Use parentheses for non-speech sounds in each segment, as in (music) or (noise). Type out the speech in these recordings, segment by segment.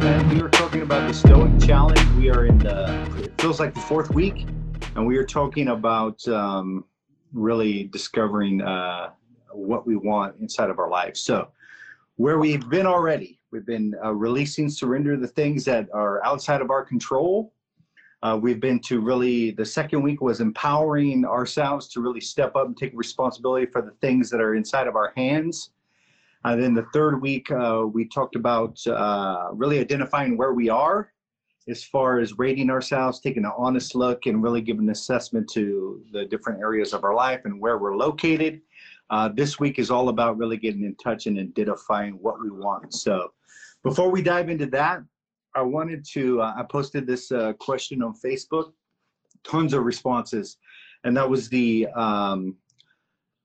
man. We were talking about the Stoic Challenge. We are in the, it feels like the fourth week, and we are talking about um, really discovering uh, what we want inside of our lives. So, where we've been already, we've been uh, releasing, surrender the things that are outside of our control. Uh, we've been to really, the second week was empowering ourselves to really step up and take responsibility for the things that are inside of our hands. And then the third week, uh, we talked about uh, really identifying where we are as far as rating ourselves, taking an honest look, and really giving an assessment to the different areas of our life and where we're located. Uh, this week is all about really getting in touch and identifying what we want. So, before we dive into that, I wanted to, uh, I posted this uh, question on Facebook, tons of responses. And that was the um,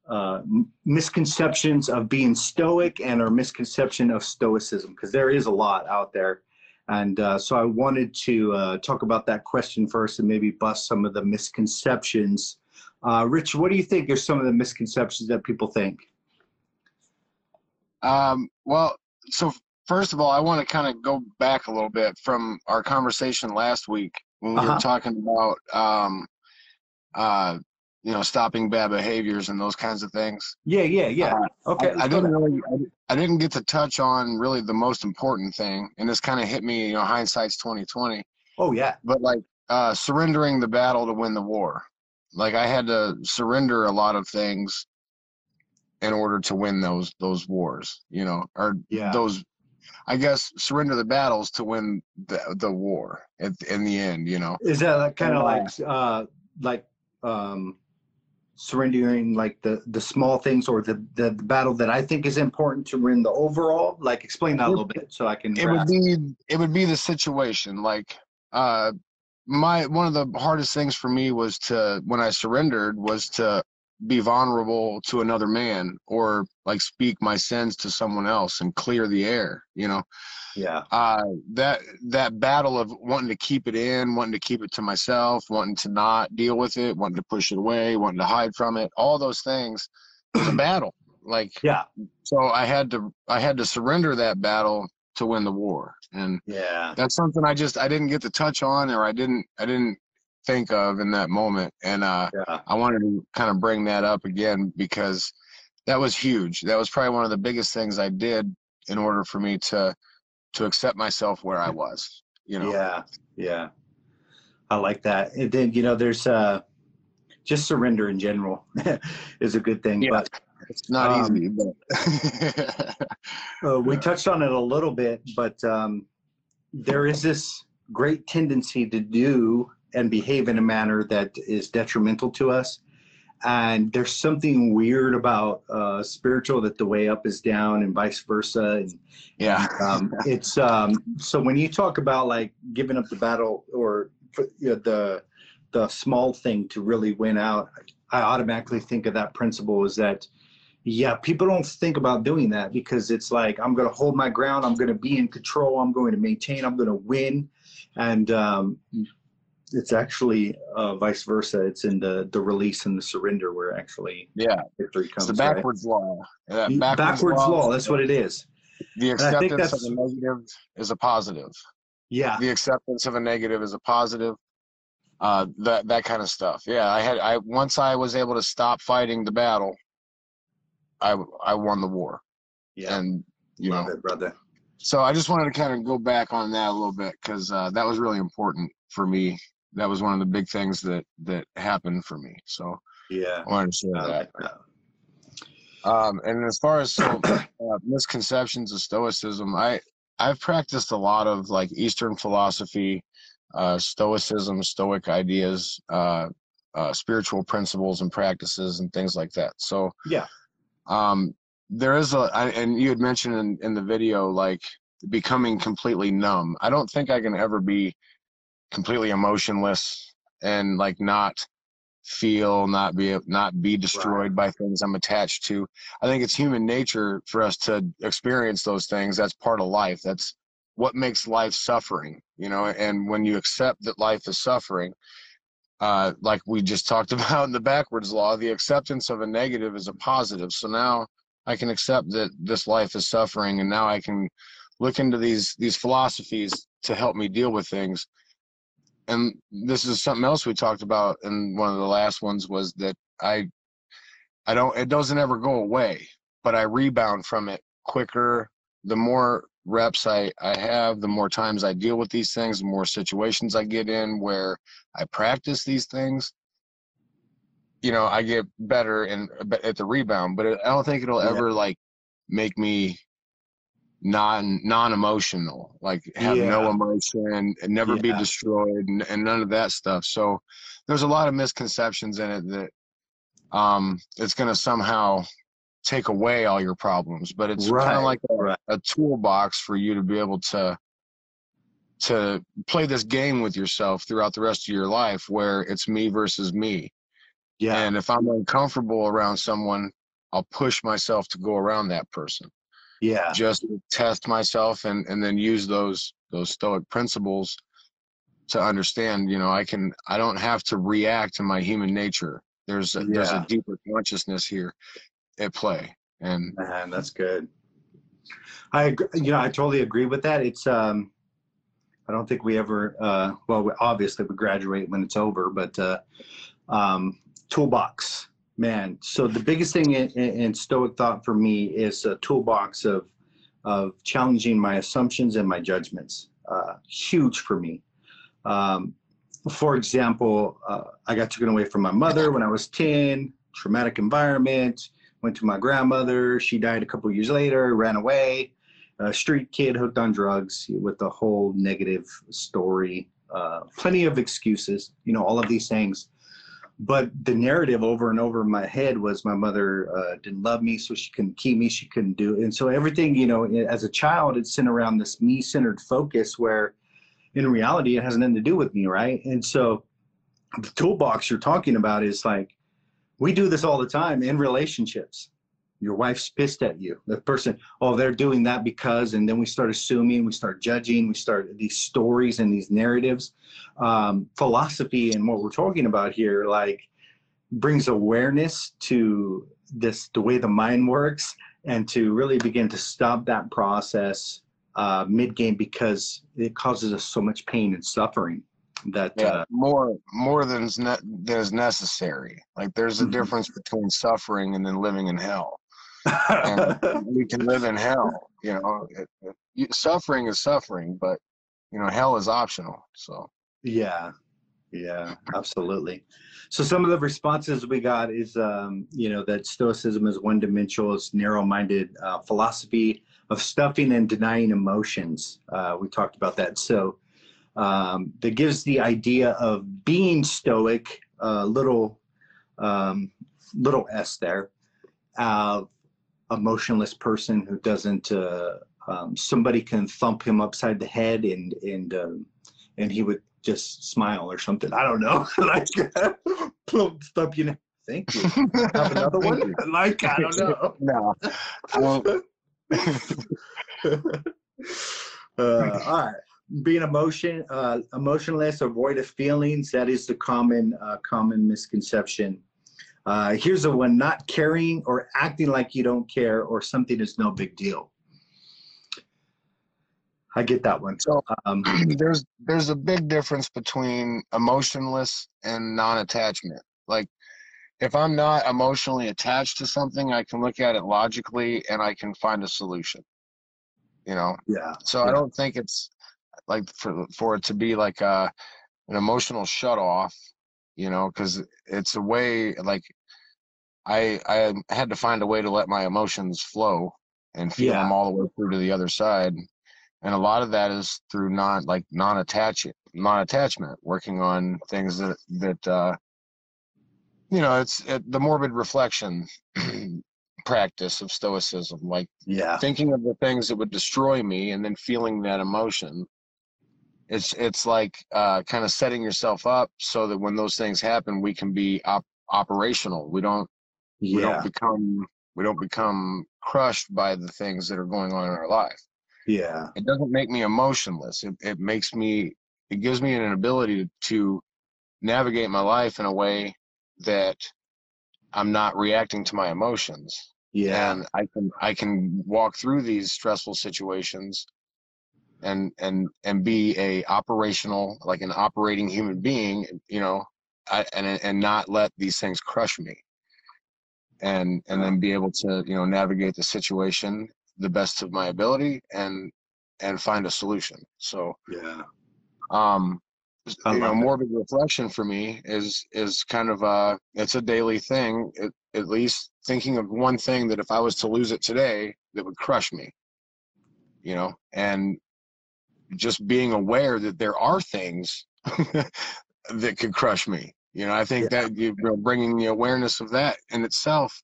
uh, misconceptions of being stoic and our misconception of stoicism because there is a lot out there. And uh, so i wanted to uh, talk about that question first and maybe bust some of the misconceptions. Uh, rich what do you think are some of the misconceptions that people think? Um, well so first of all i want to kind of go back a little bit from our conversation last week when we uh-huh. were talking about um, uh, you know stopping bad behaviors and those kinds of things. Yeah yeah yeah. Uh, okay I, I didn't really I, didn't get to touch on really the most important thing and this kind of hit me you know hindsight's 2020 oh yeah. But like uh surrendering the battle to win the war. Like i had to surrender a lot of things in order to win those those wars you know or yeah. those I guess surrender the battles to win the the war at, in the end. You know, is that kind of like uh like um surrendering like the the small things or the, the, the battle that I think is important to win the overall? Like explain that a little bit so I can. It would be it would be the situation like uh my one of the hardest things for me was to when I surrendered was to be vulnerable to another man or like speak my sins to someone else and clear the air you know? Yeah. Uh that that battle of wanting to keep it in wanting to keep it to myself wanting to not deal with it wanting to push it away wanting to hide from it all those things is a (clears throat) battle. Like yeah. so i had to i had to surrender that battle to win the war. And yeah. that's something i just i didn't get to touch on or i didn't i didn't think of in that moment. And uh, yeah. I wanted to kind of bring that up again because that was huge. That was probably one of the biggest things I did in order for me to to accept myself where I was. You know. Yeah, yeah. I like that. And then you know, there's uh, just surrender in general (laughs) is a good thing, yeah. but it's not um, easy. But (laughs) uh, we (laughs) touched on it a little bit, but um, there is this great tendency to do and behave in a manner that is detrimental to us. And there's something weird about uh, spiritual that the way up is down and vice versa. And, yeah, um, it's um, so when you talk about like giving up the battle or you know, the the small thing to really win out, I automatically think of that principle is that yeah, people don't think about doing that because it's like I'm going to hold my ground, I'm going to be in control, I'm going to maintain, I'm going to win, and um, it's actually uh, vice versa. It's in the the release and the surrender where actually yeah victory comes. It's the backwards right? law. backwards, backwards law, law. That's what it is. The acceptance of a negative is a positive. Yeah. The acceptance of a negative is a positive. Uh, that that kind of stuff. Yeah, I had I once I was able to stop fighting the battle. I I won the war. Yeah. And you Love know, it, brother. So I just wanted to kind of go back on that a little bit because uh, that was really important for me that was one of the big things that that happened for me. So yeah, I wanted to share that. Um, and as far as so, (clears throat) uh, misconceptions of Stoicism, I I've practiced a lot of like Eastern philosophy, uh, Stoicism, Stoic ideas, uh, uh, spiritual principles and practices and things like that. So yeah, um, there is a I, and you had mentioned in, in the video like becoming completely numb. I don't think I can ever be completely emotionless and like not feel not be not be destroyed right. by things i'm attached to. I think it's human nature for us to experience those things. That's part of life. That's what makes life suffering you know? And when you accept that life is suffering uh, like we just (laughs) talked about in the backwards law the acceptance of a negative is a positive. So now i can accept that this life is suffering and now i can look into these these philosophies to help me deal with things. And this is something else we talked about in one of the last ones was that I I don't it doesn't ever go away, but I rebound from it quicker. The more reps I, I have, the more times I deal with these things, the more situations I get in where I practice these things, you know, I get better and at the rebound. But I don't think it'll yeah. ever like make me non non emotional, like have yeah. no emotion and never yeah. be destroyed and, and none of that stuff. So there's a lot of misconceptions in it that um it's going to somehow take away all your problems, but it's right. kind of like a, a toolbox for you to be able to to play this game with yourself throughout the rest of your life where it's me versus me. Yeah. And if I'm uncomfortable around someone, I'll push myself to go around that person. Yeah. Just test myself and and then use those those stoic principles to understand, you know, I can I don't have to react to my human nature. There's a, yeah. there's a deeper consciousness here at play. And man, that's good. I you know I totally agree with that. It's um I don't think we ever uh well obviously we graduate when it's over, but uh um toolbox man. So the biggest thing in, in Stoic thought for me is a toolbox of of challenging my assumptions and my judgments. Uh, huge for me. Um, for example, uh, I got taken away from my mother when I was 10, traumatic environment went to my grandmother. She died a couple years later, ran away. A street kid hooked on drugs with the whole negative story. Uh, plenty of excuses, you know, all of these things. But the narrative over and over in my head was my mother uh, didn't love me, so she couldn't keep me, she couldn't do it. And so everything, you know, as a child, it's centered around this me centered focus where in reality it has nothing to do with me, right? And so the toolbox you're talking about is like, we do this all the time in relationships your wife's pissed at you the person oh they're doing that because and then we start assuming we start judging we start these stories and these narratives um, philosophy and what we're talking about here like brings awareness to this the way the mind works and to really begin to stop that process uh, mid game because it causes us so much pain and suffering that yeah, uh, more more than ne- than is necessary. Like there's a mm-hmm. difference between suffering and then living in hell. (laughs) we can live in hell. You know, it, it, suffering is suffering, but you know, hell is optional. So yeah, yeah, absolutely. So some of the responses we got is, um, you know, that Stoicism is one-dimensional, it's narrow-minded uh, philosophy of stuffing and denying emotions. Uh, we talked about that. So um, that gives the idea of being stoic, a uh, little um, little s there, uh, a motionless person who doesn't. Uh, um, somebody can thump him upside the head and and um, and he would just smile or something. I don't know, (laughs) like (laughs) thump you. Know, Thank you. Have another one? (laughs) Like I don't know. No. Uh, all right being emotion uh, emotionless or void of feelings that is the common uh, common misconception uh, here's the one not caring or acting like you don't care or something is no big deal. I get that one. So um, (clears throat) there's there's a big difference between emotionless and non-attachment. Like if i'm not emotionally attached to something i can look at it logically and i can find a solution you know? Yeah so yeah. i don't think it's like for for it to be like a uh, an emotional shut off you know because it's a way like i i had to find a way to let my emotions flow and feel yeah. them all the way through to the other side and a lot of that is through non like non-attachment non-attachment working on things that that uh you know it's it, the morbid reflection (clears throat) practice of stoicism like yeah thinking of the things that would destroy me and then feeling that emotion it's it's like uh, kind of setting yourself up so that when those things happen, we can be op- operational. We don't yeah. we don't become we don't become crushed by the things that are going on in our life. Yeah, it doesn't make me emotionless. It it makes me it gives me an ability to, navigate my life in a way that I'm not reacting to my emotions. Yeah, and I can I can walk through these stressful situations and and and be a operational like an operating human being you know I, and and not let these things crush me and and then be able to you know navigate the situation the best of my ability and and find a solution. So yeah. um I you know it. morbid reflection for me is is kind of a it's a daily thing at, at least thinking of one thing that if i was to lose it today that would crush me you know and just being aware that there are things (laughs) that could crush me you know i think that you know, bringing the awareness of that in itself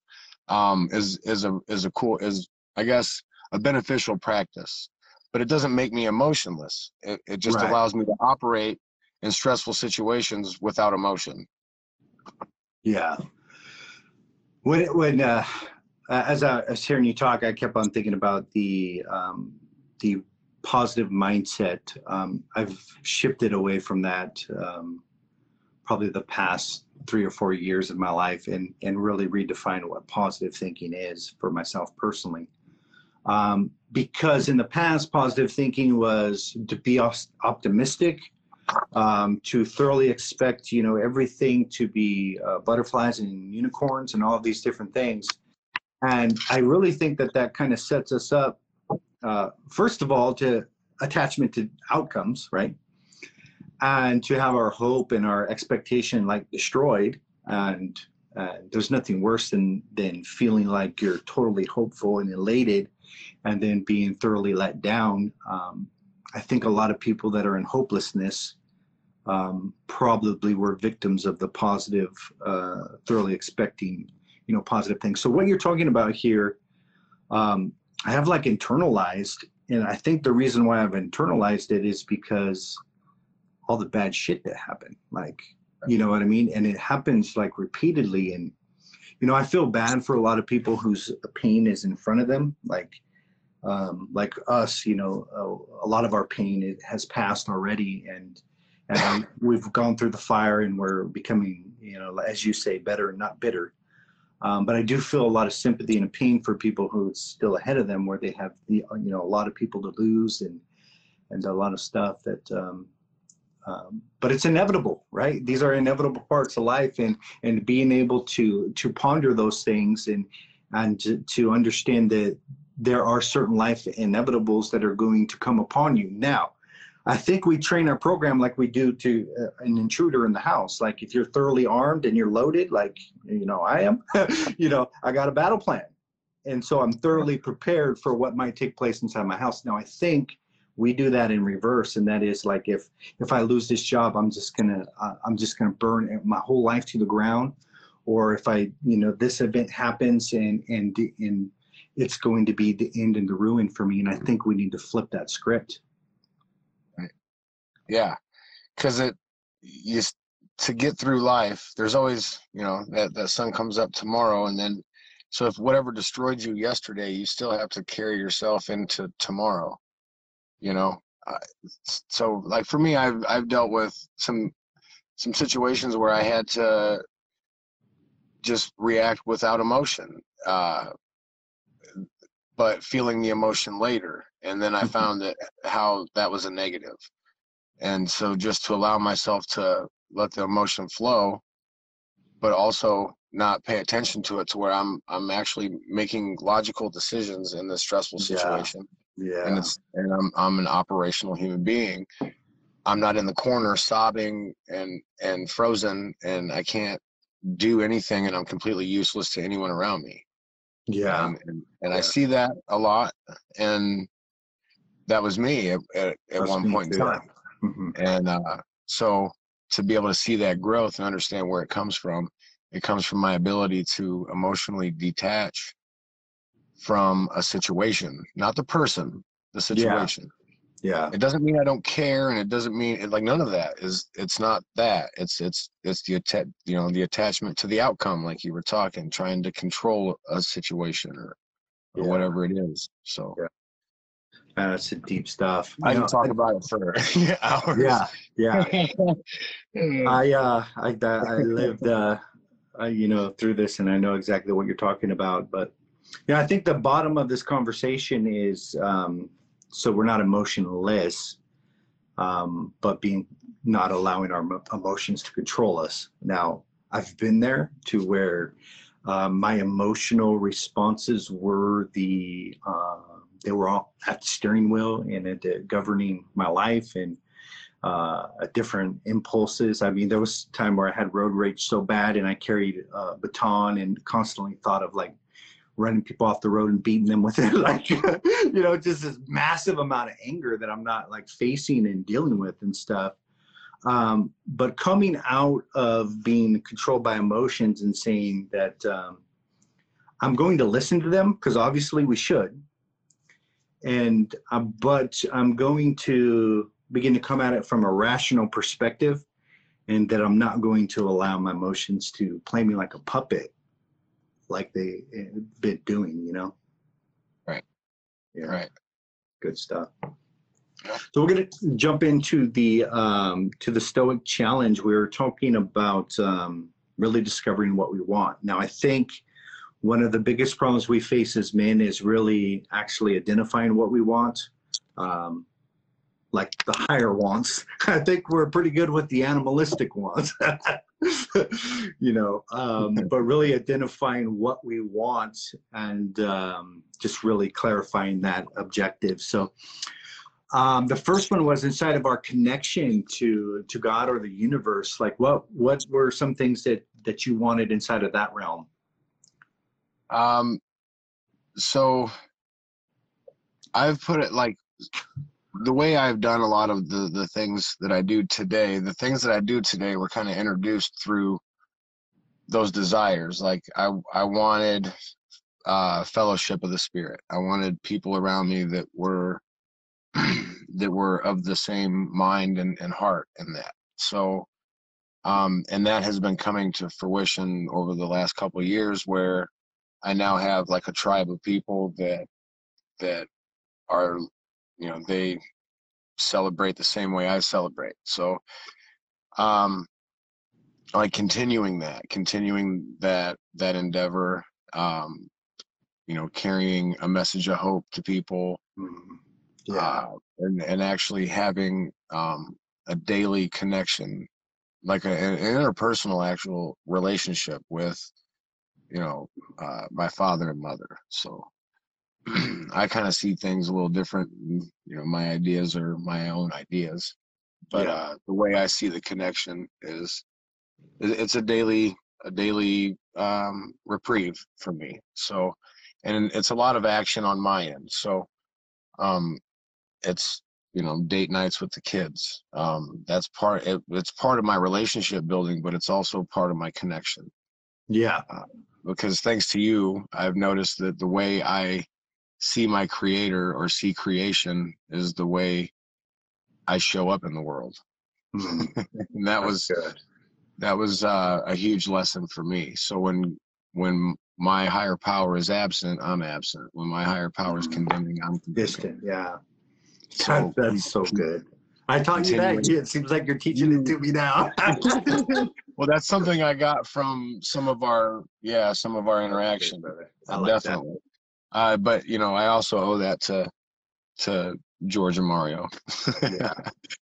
um is is a is a cool is i guess a beneficial practice but it doesn't make me emotionless it, it just Right. allows me to operate in stressful situations without emotion Yeah. When when uh, as I was hearing you talk, I kept on thinking about the um, the positive mindset. Um, I've shifted away from that um, probably the past three or four years of my life, and and really redefined what positive thinking is for myself personally. Um, because in the past, positive thinking was to be optimistic, um, to thoroughly expect you know everything to be uh, butterflies and unicorns and all these different things and i really think that that kind of sets us up uh, first of all to attachment to outcomes right and to have our hope and our expectation like destroyed and uh, there's nothing worse than than feeling like you're totally hopeful and elated and then being thoroughly let down um, i think a lot of people that are in hopelessness um, probably were victims of the positive, uh, thoroughly expecting, you know, positive things. So what you're talking about here, um, I have like internalized, and I think the reason why I've internalized it is because all the bad shit that happened, like, you know what I mean, and it happens like repeatedly, and you know, I feel bad for a lot of people whose pain is in front of them, like. Um, like us, you know, a, a lot of our pain it has passed already, and and (laughs) we've gone through the fire and we're becoming you know as you say better and not bitter um, but i do feel a lot of sympathy and a pain for people who it's still ahead of them where they have the you know a lot of people to lose and and a lot of stuff that um, um, but it's inevitable right these are inevitable parts of life and and being able to to ponder those things and and to, to understand that there are certain life inevitables that are going to come upon you now I think we train our program like we do to uh, an intruder in the house. Like if you're thoroughly armed and you're loaded, like you know I am, (laughs) you know I got a battle plan, and so I'm thoroughly prepared for what might take place inside my house. Now I think we do that in reverse, and that is like if if I lose this job, I'm just gonna uh, I'm just gonna burn my whole life to the ground, or if I you know this event happens and and and it's going to be the end and the ruin for me, and I think we need to flip that script. yeah. Because it you to get through life there's always you know that that sun comes up tomorrow and then so if whatever destroyed you yesterday you still have to carry yourself into tomorrow you know uh, so like for me i've i've dealt with some some situations where i had to just react without emotion uh but feeling the emotion later and then i Mhm. found that how that was a negative and so just to allow myself to let the emotion flow but also not pay attention to it to where i'm i'm actually making logical decisions in this stressful situation Yeah. And it's and I'm I'm an operational human being. I'm not in the corner sobbing and and frozen and I can't do anything and I'm completely useless to anyone around me. yeah. And and, and I see that a lot and that was me at, at, at one point in time. Mhm. And uh, so to be able to see that growth and understand where it comes from, it comes from my ability to emotionally detach from a situation, not the person, the situation. Yeah. yeah. It doesn't mean I don't care, and it doesn't mean like none of that is. It's not that. It's it's it's the atta- you know the attachment to the outcome, like you were talking, trying to control a situation or or Yeah. whatever it is. So Yeah. Uh, That's the deep stuff. I can talk I- about it for (laughs) hours. Yeah. Yeah. (laughs) I uh I I lived uh, uh you know through this and I know exactly what you're talking about but yeah I think the bottom of this conversation is um so we're not emotionless, um, but being not allowing our emotions to control us. Now, I've been there to where uh, my emotional responses were the uh, they were all at the steering wheel and at the governing my life and uh, different impulses. I mean, there was a time where I had road rage so bad, and I carried a baton and constantly thought of like running people off the road and beating them with it, (laughs) like you know, just this massive amount of anger that I'm not like facing and dealing with and stuff. Um, but coming out of being controlled by emotions and saying that um, I'm going to listen to them because obviously we should, and uh, but I'm going to begin to come at it from a rational perspective and that I'm not going to allow my emotions to play me like a puppet like they eh, been doing, you know? Right. Yeah. Right. Good stuff. So we're going to jump into the um, to the Stoic challenge. We were talking about um, really discovering what we want. Now, I think one of the biggest problems we face as men is really actually identifying what we want. Um, like the higher wants. (laughs) I think we're pretty good with the animalistic wants, (laughs) you know, um, but really identifying what we want and um, just really clarifying that objective. So um, the first one was inside of our connection to to God or the universe. Like, what what were some things that that you wanted inside of that realm? Um, so I've put it like the way I've done a lot of the the things that I do today, the things that I do today were kind of introduced through those desires. Like I I wanted uh, fellowship of the spirit. I wanted people around me that were (clears throat) that were of the same mind and, and heart in that. So um, and that has been coming to fruition over the last couple years where I now have like a tribe of people that that are you know they celebrate the same way I celebrate. So um like continuing that, continuing that that endeavor, um, you know, carrying a message of hope to people, mm-hmm. yeah, uh, and and actually having um, a daily connection, like a, an interpersonal actual relationship with, you know, uh, my father and mother. So (clears throat) I kind of see things a little different. You know, my ideas are my own ideas, but yeah. uh, the way I see the connection is it's a daily a daily um, reprieve for me. So, and it's a lot of action on my end. So, um, it's you know date nights with the kids. Um, that's part. It, it's part of my relationship building, but it's also part of my connection. Yeah. Uh, because thanks to you, I've noticed that the way I see my creator or see creation is the way I show up in the world. Mm. (laughs) and that was good. that was uh, a huge lesson for me. So when when my higher power is absent, I'm absent. When my higher power is mm-hmm. condemning, I'm condemning. distant. Yeah, so, that's so good. I taught you that. It seems like you're teaching it to me now. (laughs) (laughs) well, that's something I got from some of our yeah some of our interaction. I like Definitely. That. Uh, but you know, I also owe that to to George and Mario. yeah,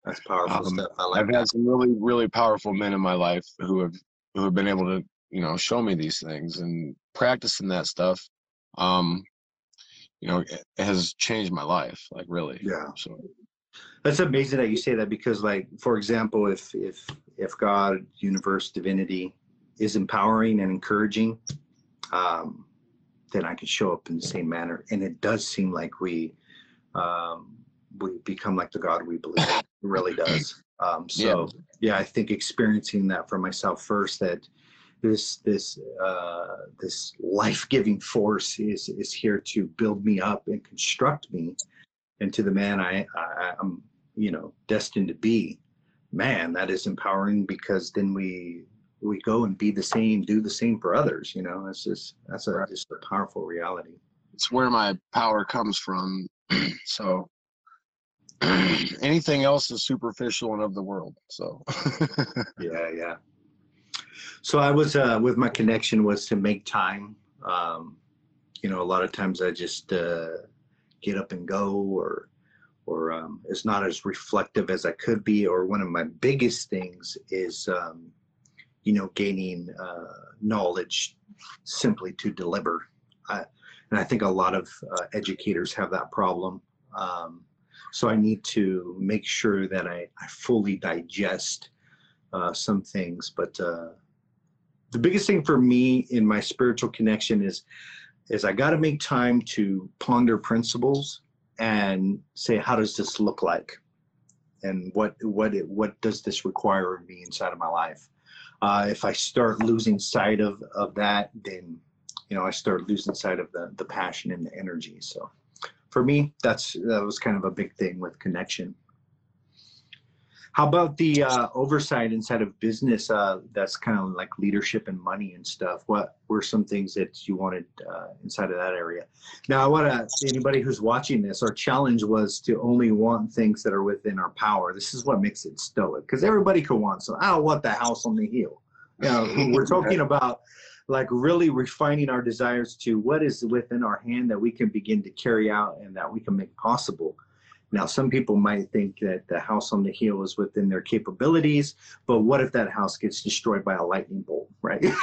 that's (laughs) powerful um, stuff. I like I've that. had some really, really powerful men in my life who have who have been able to, you know, show me these things and practicing that stuff. Um, you know, it has changed my life, like really. Yeah. So that's amazing that you say that because, like, for example, if if if God, universe, divinity is empowering and encouraging, um, then I can show up in the same manner. And it does seem like we um, we become like the God we believe. It really (clears throat) does. Um, so yeah. yeah, I think experiencing that for myself first that this this uh, this life giving force is is here to build me up and construct me into the man I, I I'm you know destined to be. Man, that is empowering because then we we go and be the same, do the same for others. You know, it's just that's a just a powerful reality. It's where my power comes from. (clears throat) so (clears throat) anything else is superficial and of the world. So (laughs) yeah, yeah. So I was uh, with my connection was to make time. Um, you know, a lot of times I just uh, get up and go, or or um, is not as reflective as I could be. Or one of my biggest things is, um, you know, gaining uh, knowledge simply to deliver. I, and I think a lot of uh, educators have that problem. Um, so I need to make sure that I, I fully digest uh, some things. But uh, the biggest thing for me in my spiritual connection is is I got to make time to ponder principles and say, how does this look like? And what what it, what does this require of me inside of my life? Uh, if I start losing sight of of that, then you know I start losing sight of the the passion and the energy. So for me, that's that was kind of a big thing with connection. How about the uh, oversight inside of business? Uh, that's kind of like leadership and money and stuff. What were some things that you wanted uh, inside of that area? Now, I want to anybody who's watching this. Our challenge was to only want things that are within our power. This is what makes it stoic, because everybody could want. So I don't want the house on the hill. You know, (laughs) we're talking about like really refining our desires to what is within our hand that we can begin to carry out and that we can make possible. Now, some people might think that the house on the hill is within their capabilities, but what if that house gets destroyed by a lightning bolt, right? (laughs)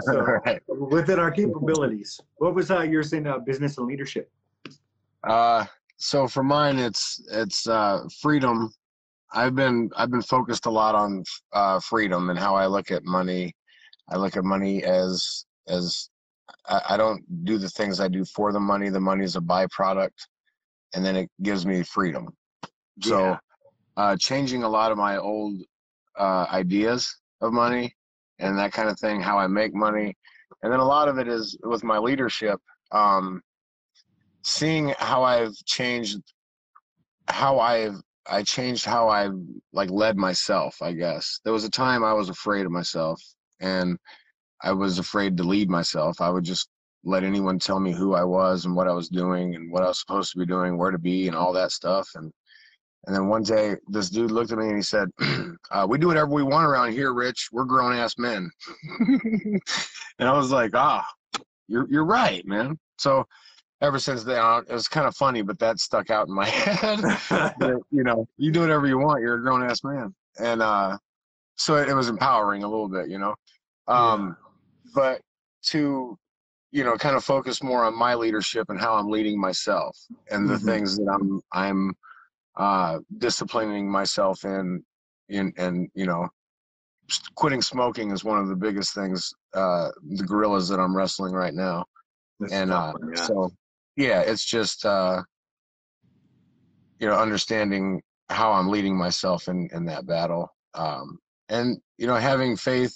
so, right. Within our capabilities. What was uh, your saying uh, business and leadership? Uh, so for mine, it's it's uh, freedom. I've been I've been focused a lot on uh, freedom and how I look at money. I look at money as as I, I don't do the things I do for the money. The money is a byproduct and then it gives me freedom. So, yeah. uh, changing a lot of my old uh, ideas of money and that kind of thing, how I make money, and then a lot of it is with my leadership. Um, seeing how I've changed, how I've I changed how I like led myself. I guess there was a time I was afraid of myself, and I was afraid to lead myself. I would just let anyone tell me who I was and what I was doing and what I was supposed to be doing, where to be, and all that stuff. And and then one day, this dude looked at me and he said, (clears throat) uh, "We do whatever we want around here, Rich. We're grown ass men." (laughs) and I was like, "Ah, you're you're right, man." So ever since then, it was kind of funny, but that stuck out in my (laughs) head. (laughs) you know, you do whatever you want. You're a grown ass man, and uh, so it, it, was empowering a little bit, you know. Um, yeah. But to you know kind of focus more on my leadership and how i'm leading myself and the mm-hmm. things that i'm i'm uh disciplining myself in in and you know quitting smoking is one of the biggest things uh the gorillas that i'm wrestling right now That's and uh yeah. so yeah it's just uh you know understanding how i'm leading myself in in that battle um and you know having faith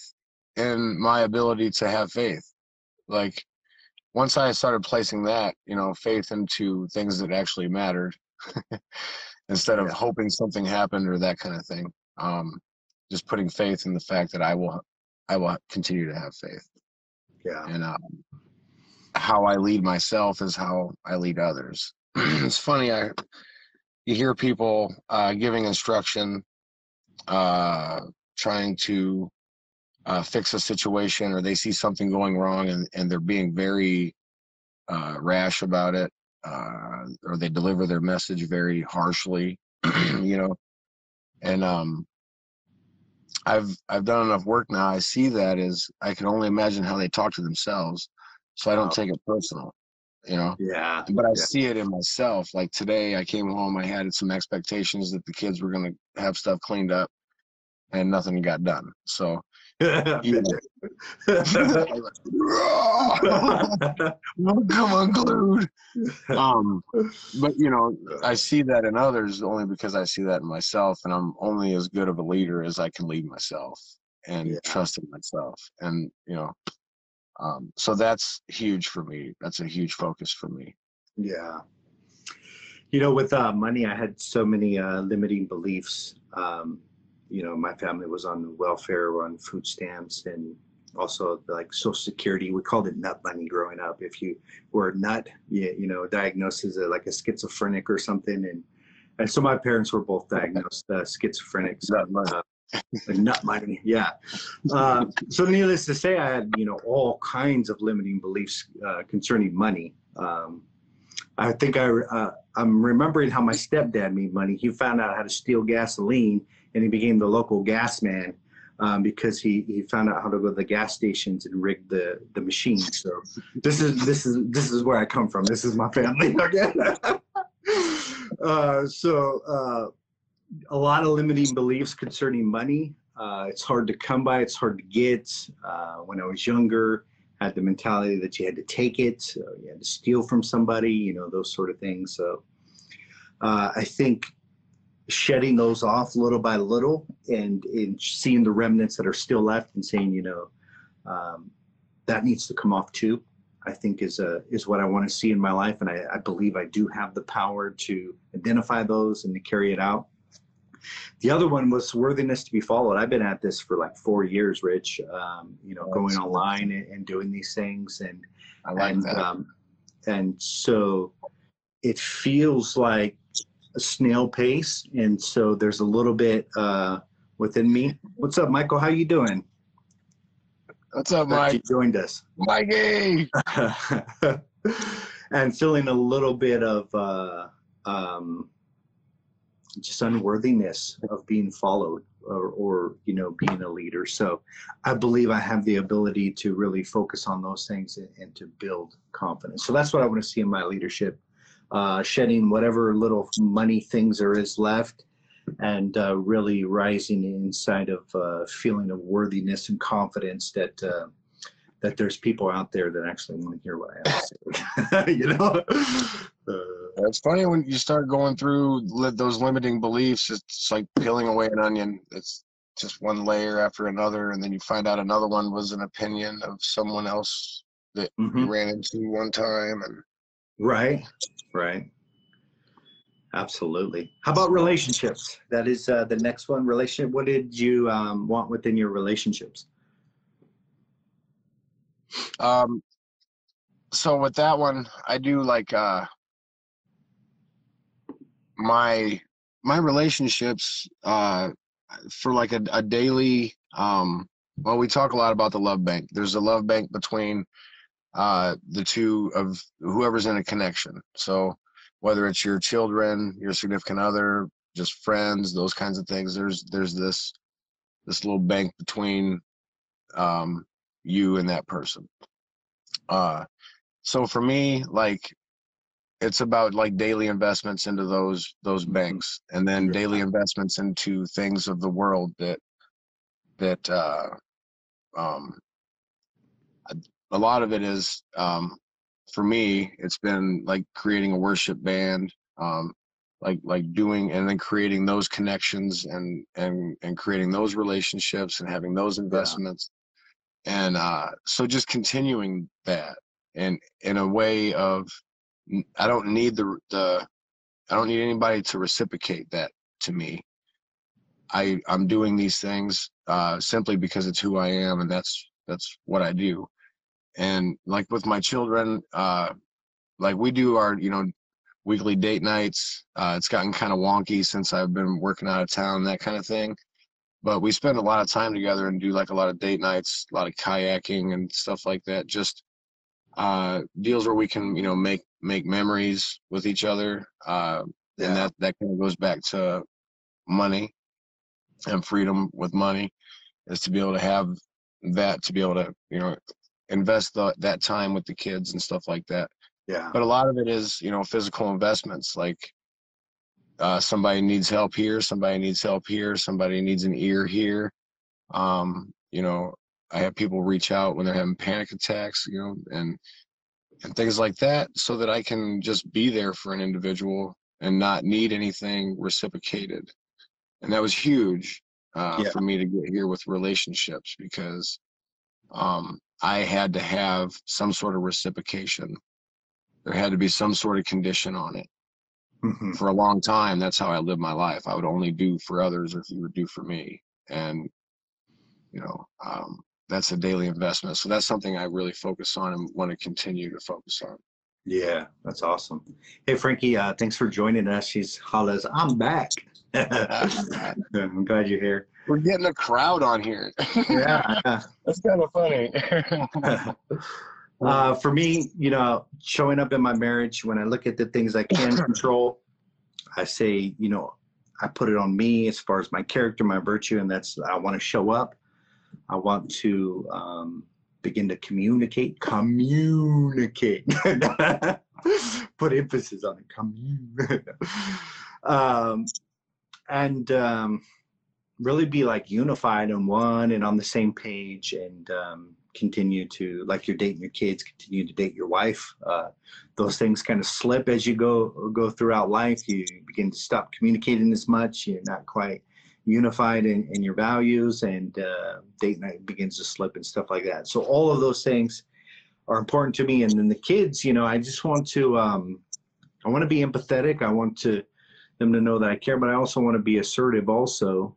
in my ability to have faith like once I started placing that, you know, faith into things that actually mattered, (laughs) instead of yeah. hoping something happened or that kind of thing, um, just putting faith in the fact that I will, I will continue to have faith. Yeah. And um, how I lead myself is how I lead others. (clears throat) it's funny, I you hear people uh, giving instruction, uh, trying to uh, fix a situation or they see something going wrong and, and they're being very uh, rash about it uh, or they deliver their message very harshly (clears throat) you know? And um i've i've done enough work now i see that as i can only imagine how they talk to themselves so i don't take it personal you know? Yeah but i yeah. see it in myself like today i came home i had some expectations that the kids were going to have stuff cleaned up and nothing got done so (laughs) Come unglued. Um, but you know, I see that in others only because I see that in myself, and I'm only as good of a leader as I can lead myself and yeah. trust in myself. And you know, um, so that's huge for me. That's a huge focus for me. Yeah. You know, with uh, money, I had so many uh, limiting beliefs. Um, you know, my family was on welfare, on food stamps, and also like Social Security. We called it nut money growing up. If you were a nut, you, you know, diagnosed as a, like a schizophrenic or something, and and so my parents were both diagnosed uh, schizophrenic. So, uh, nut money, yeah. Uh, so needless to say, I had you know all kinds of limiting beliefs uh, concerning money. Um, I think I uh, I'm remembering how my stepdad made money. He found out how to steal gasoline, and he became the local gas man um, because he, he found out how to go to the gas stations and rig the the machines. So this is this is this is where I come from. This is my family. (laughs) uh, so uh, a lot of limiting beliefs concerning money. Uh, it's hard to come by. It's hard to get. Uh, when I was younger, had the mentality that you had to take it, so you had to steal from somebody. You know those sort of things. So uh, I think shedding those off little by little and, and seeing the remnants that are still left and saying, you know, um, that needs to come off too. I think is a, is what I want to see in my life, and I, I believe I do have the power to identify those and to carry it out. The other one was worthiness to be followed. I've been at this for like four years, Rich. Um, you know, going online and, and, doing these things, and I like and, that. Um, and so it feels like a snail pace, and so there's a little bit uh, within me. What's up, Michael? How you doing? What's up, Glad You joined us, Mikey. (laughs) and feeling a little bit of uh, um, just unworthiness of being followed or, or you know being a leader. So I believe I have the ability to really focus on those things and, and to build confidence. So that's what I want to see in my leadership uh, shedding whatever little money things there is left and uh, really rising inside of uh, feeling of worthiness and confidence that uh, that there's people out there that actually want to hear what I have to say. (laughs) you know, (laughs) uh, It's funny when you start going through li- those limiting beliefs. It's like peeling away an onion. It's just one layer after another, and then you find out another one was an opinion of someone else that you mhm. ran into one time, and right, right, absolutely. How about relationships? That is uh, the next one. Relationship. What did you um, want within your relationships? Um, so with that one, I do like uh my my relationships uh for like a, a daily um well we talk a lot about the love bank. There's a love bank between uh the two of whoever's in a connection. So whether it's your children, your significant other, just friends, those kinds of things, there's there's this this little bank between um you and that person. Uh, so for me, like it's about like daily investments into those those Mhm. banks, and then Yeah. daily investments into things of the world that that uh, um, a, lot of it is um, for me. It's been like creating a worship band, um, like like doing and then creating those connections and and and creating those relationships and having those investments and uh, so just continuing that and in a way of I don't need the the I don't need anybody to reciprocate that to me. I I'm doing these things uh, simply because it's who I am and that's that's what I do. And like with my children, uh, like we do our you know weekly date nights. Uh, it's gotten kind of wonky since I've been working out of town, that kind of thing but we spend a lot of time together and do like a lot of date nights, a lot of kayaking and stuff like that. Just uh, deals where we can, you know, make make memories with each other, uh, Yeah. and that that kind of goes back to money and freedom with money is to be able to have that to be able to, you know, invest the, that time with the kids and stuff like that Yeah. but a lot of it is you know physical investments like uh, somebody needs help here somebody needs help here somebody needs an ear here um, you know i have people reach out when they're having panic attacks you know and and things like that so that i can just be there for an individual and not need anything reciprocated. And that was huge uh, Yeah. for me to get here with relationships because um, i had to have some sort of reciprocation. There had to be some sort of condition on it. Mhm. for a long time that's how i lived my life. I would only do for others if you would do for me. And you know um, that's a daily investment so that's something i really focus on and want to continue to focus on Yeah, that's awesome. Hey, Frankie, uh, thanks for joining us. She's hollers, I'm back. (laughs) (laughs) I'm glad you're here. we're getting a crowd on here Yeah. (laughs) that's kind of funny Uh, for me, you know, showing up in my marriage, when I look at the things I can control, I say, you know, I put it on me as far as my character, my virtue, and that's I want to show up. I want to um, begin to communicate, communicate. (laughs) put emphasis on it, commune. um, and um, really be like unified and one and on the same page and um, continue to like you're dating your kids continue to date your wife uh, those things kind of slip as you go go throughout life you begin to stop communicating as much you're not quite unified in, in your values and uh, date night begins to slip and stuff like that. So all of those things are important to me. And then the kids you know i just want to um, i want to be empathetic. I want to them to know that i care but i also want to be assertive also.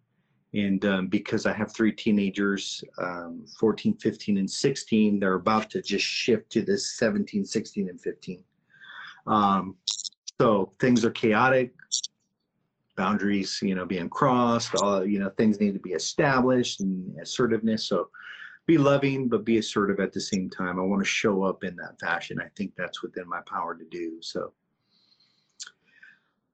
And um, because I have three teenagers, um, 14, 15, and 16, they're about to just shift to this 17, 16, and 15. Um, so things are chaotic, boundaries, you know, being crossed, all, you know, things need to be established and assertiveness. So be loving, but be assertive at the same time. I want to show up in that fashion. I think that's within my power to do. So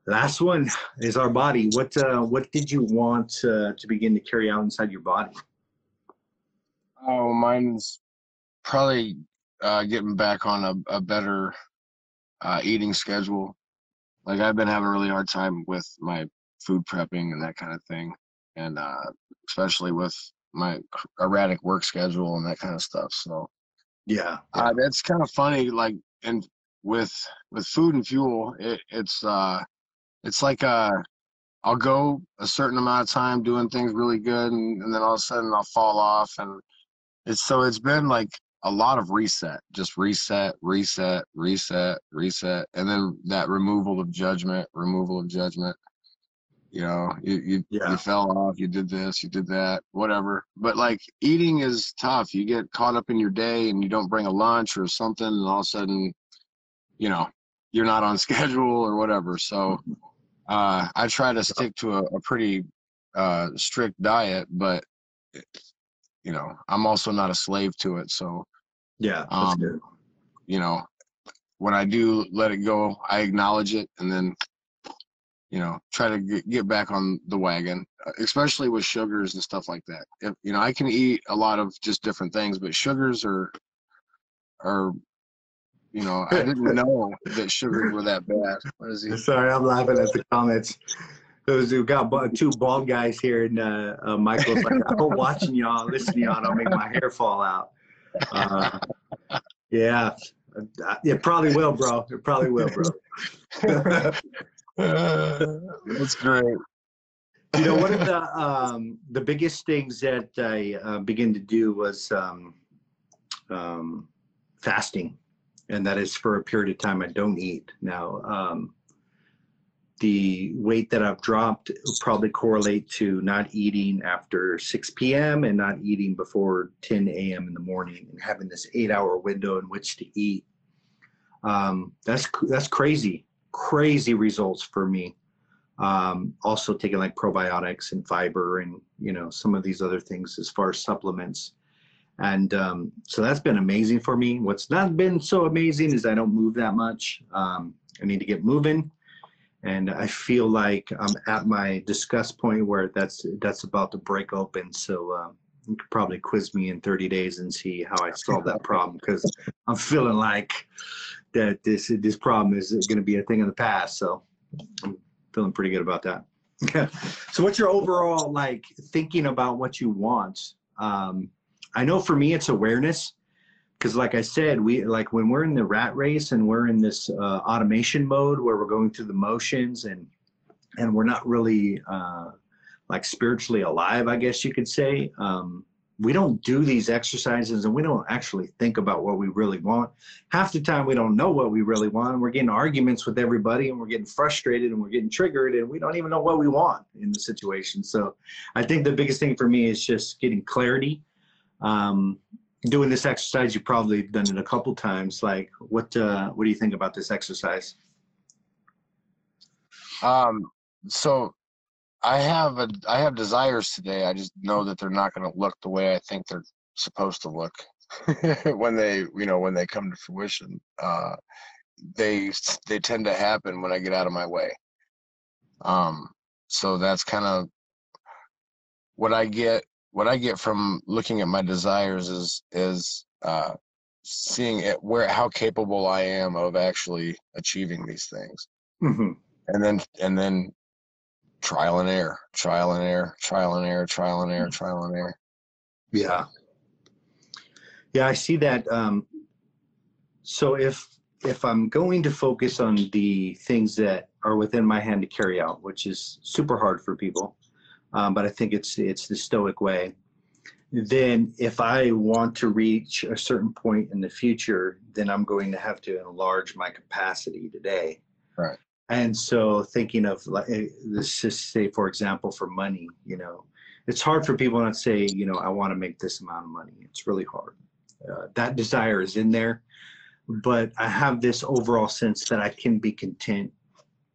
Last one is our body. What uh, what did you want uh, to begin to carry out inside your body? Oh, mine's probably uh, getting back on a, a better uh, eating schedule. Like I've been having a really hard time with my food prepping and that kind of thing, and uh, especially with my erratic work schedule and that kind of stuff. So yeah, yeah. Uh, that's kind of funny. Like and with with food and fuel, it, it's uh it's like uh I'll go a certain amount of time doing things really good and, and then all of a sudden I'll fall off and it's so it's been like a lot of reset, just reset, reset, reset, reset, and then that removal of judgment, removal of judgment. You know, you you, yeah. you fell off, you did this, you did that, whatever. But like eating is tough. You get caught up in your day and you don't bring a lunch or something, and all of a sudden, you know, you're not on (laughs) schedule or whatever. So uh, I try to stick to a, a pretty uh, strict diet, but you know, I'm also not a slave to it. So yeah, um, you know, when I do let it go, I acknowledge it and then you know try to get, get back on the wagon especially with sugars and stuff like that if, you know i can eat a lot of just different things but sugars are are you know, I didn't (laughs) know that sugars were that bad. What is he? Sorry, I'm laughing at the comments. Those who got two bald guys here, and uh, uh, Michael's like, "I'm watching y'all, listening y'all, don't make my hair fall out." Uh, yeah, it probably will, bro. It probably will, bro. (laughs) That's great. You know, one of the um, the biggest things that I uh, began to do was um, um, fasting and that is for a period of time I don't eat. Now, um, the weight that I've dropped probably correlate to not eating after 6 p.m. and not eating before 10 a.m. in the morning and having this eight hour window in which to eat. Um, that's that's crazy, crazy results for me. Um, also taking like probiotics and fiber and you know some of these other things as far as supplements and um, so that's been amazing for me. What's not been so amazing is I don't move that much. Um, I need to get moving, and I feel like I'm at my disgust point where that's that's about to break open. So um, you could probably quiz me in 30 days and see how I solve that problem because I'm feeling like that this this problem is going to be a thing of the past. So I'm feeling pretty good about that. (laughs) so what's your overall like thinking about what you want? Um, I know for me it's awareness because like I said, we like when we're in the rat race and we're in this uh, automation mode where we're going through the motions and and we're not really uh, like spiritually alive, I guess you could say. Um, we don't do these exercises and we don't actually think about what we really want. Half the time we don't know what we really want and we're getting arguments with everybody and we're getting frustrated and we're getting triggered and we don't even know what we want in the situation. So I think the biggest thing for me is just getting clarity um, doing this exercise, you've probably done it a couple times. Like, what uh, what do you think about this exercise? Um, so I have a I have desires today. I just know that they're not going to look the way I think they're supposed to look. (laughs) when they you know when they come to fruition uh they they tend to happen when i get out of my way um so that's kind of what i get what i get from looking at my desires is is uh seeing it where how capable i am of actually achieving these things hmm and then and then trial and error trial and error trial and error trial and error trial and error Yeah. Yeah, I see that. Um, so if if I'm going to focus on the things that are within my hand to carry out, which is super hard for people, um, but I think it's it's the stoic way. Then, if I want to reach a certain point in the future, then I'm going to have to enlarge my capacity today. Right. And so, thinking of like eh, this, just say for example, for money, you know, it's hard for people not to say, you know, I want to make this amount of money. It's really hard. Uh, that desire is in there, but I have this overall sense that I can be content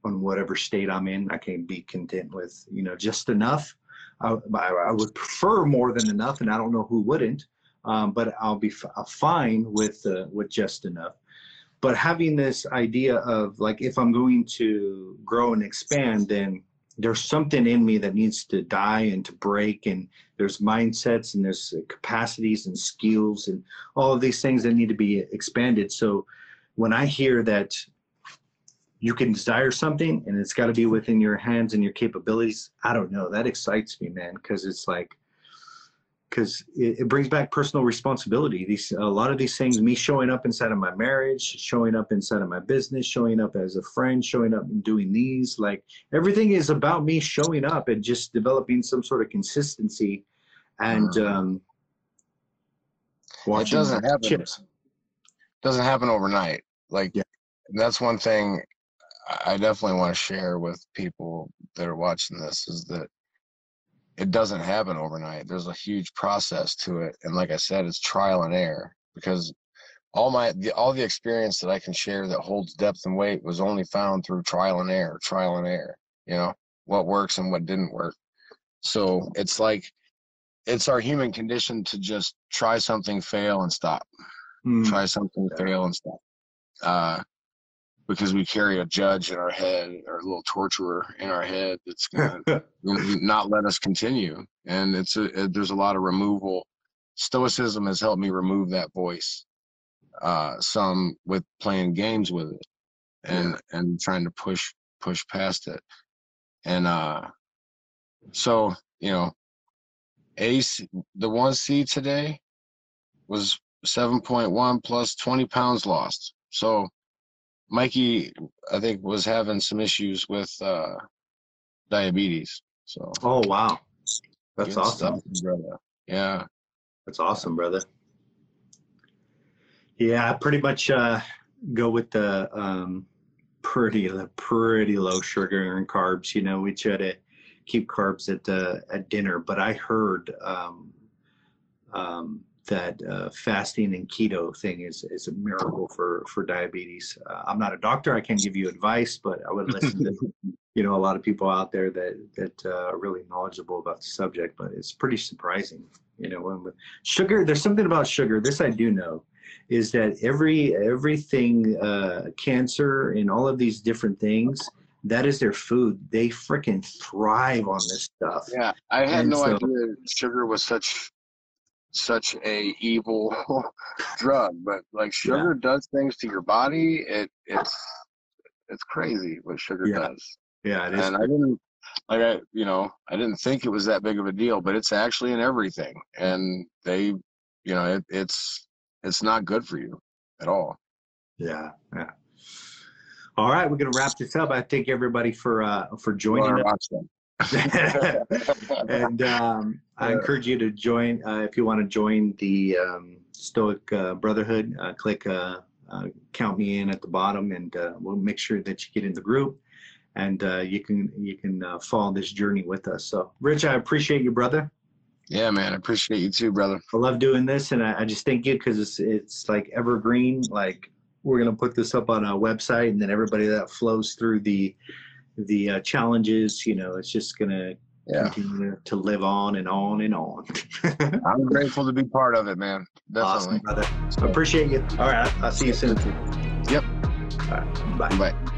on whatever state I'm in. I can be content with, you know, just enough. I, I, would prefer more than enough, and I don't know who wouldn't. Um, but I'll be uh, fine with uh, with just enough. But having this idea of like, if I'm going to grow and expand, then there's something in me that needs to die and to break and there's mindsets and there's capacities and skills and all of these things that need to be expanded so when i hear that you can desire something and it's got to be within your hands and your capabilities. I don't know. That excites me man because it's like because it, it brings back personal responsibility. These a lot of these things me showing up inside of my marriage showing up inside of my business showing up as a friend showing up and doing these like everything is about me showing up and just developing some sort of consistency and Mhm. um it doesn't happen chips. doesn't happen overnight. Like Yeah. that's one thing i definitely want to share with people that are watching this is that it doesn't happen overnight there's a huge process to it and like i said it's trial and error because all my the, all the experience that i can share that holds depth and weight was only found through trial and error trial and error you know what works and what didn't work. So it's like it's our human condition to just try something fail and stop. Mm, try something, fail, and stop. Uh, because we carry a judge in our head or a little torturer in our head that's going (laughs) to not let us continue. And it's a, it, there's a lot of removal. Stoicism has helped me remove that voice. Uh, some with playing games with it and and trying to push push past it. And uh, so you know, Ace the one C today was 7.1 plus 20 pounds lost. So Mikey, I think, was having some issues with uh, diabetes. So oh wow that's awesome stuff, brother. Yeah, That's awesome, brother. Yeah, I pretty much uh, go with the um, pretty pretty low sugar and carbs. You know, we try to keep carbs at uh, at dinner. But I heard um, um, that uh, fasting and keto thing is is a miracle for for diabetes. Uh, I'm not a doctor. I can't give you advice, but I would listen to (laughs) you know a lot of people out there that that uh, are really knowledgeable about the subject. But it's pretty surprising. You know, when sugar. There's something about sugar. This I do know is that every everything uh, cancer and all of these different things that is their food. They freaking thrive on this stuff. yeah. I had And no so- idea sugar was such such a evil (laughs) drug, but like sugar does things to your body. It it's it's crazy what sugar Yeah. does. Yeah, it is. and I didn't like I you know I didn't think it was that big of a deal, but it's actually in everything, and they you know it, it's it's not good for you at all. Yeah, yeah. All right, we're gonna wrap this up. I thank everybody for uh, for joining us. (laughs) and um, I encourage you to join uh, if you want to join the um, Stoic uh, Brotherhood. Uh, click uh, uh, count me in at the bottom, and uh, we'll make sure that you get in the group, and uh, you can you can uh, follow this journey with us. So, Rich, I appreciate you, brother. yeah, man, I appreciate you too, brother. I love doing this, and I, I just thank you because it's it's like evergreen. Like we're gonna put this up on a website, and then everybody that flows through the the uh, challenges, you know, it's just gonna Yeah. continue to live on and on and on. (laughs) I'm grateful to be part of it, man. awesome, Definitely. brother. Appreciate you. All right, I'll see you soon. Yep. All right, bye. Bye.